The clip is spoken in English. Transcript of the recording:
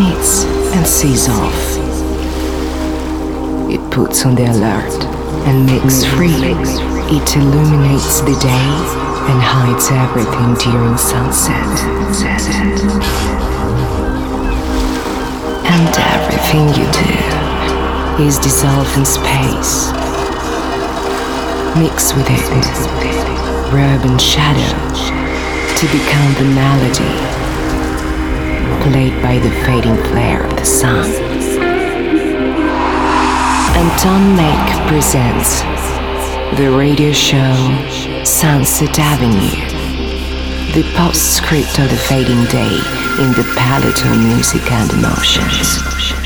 Meets and sees off. It puts on the alert and makes free. It illuminates the day and hides everything during sunset. And everything you do is dissolved in space. Mix with it, rub and shadow to become the melody played by the fading flare of the sun. Anton Make presents the radio show Sunset Avenue, the postscript of the fading day in the palette of music and emotions.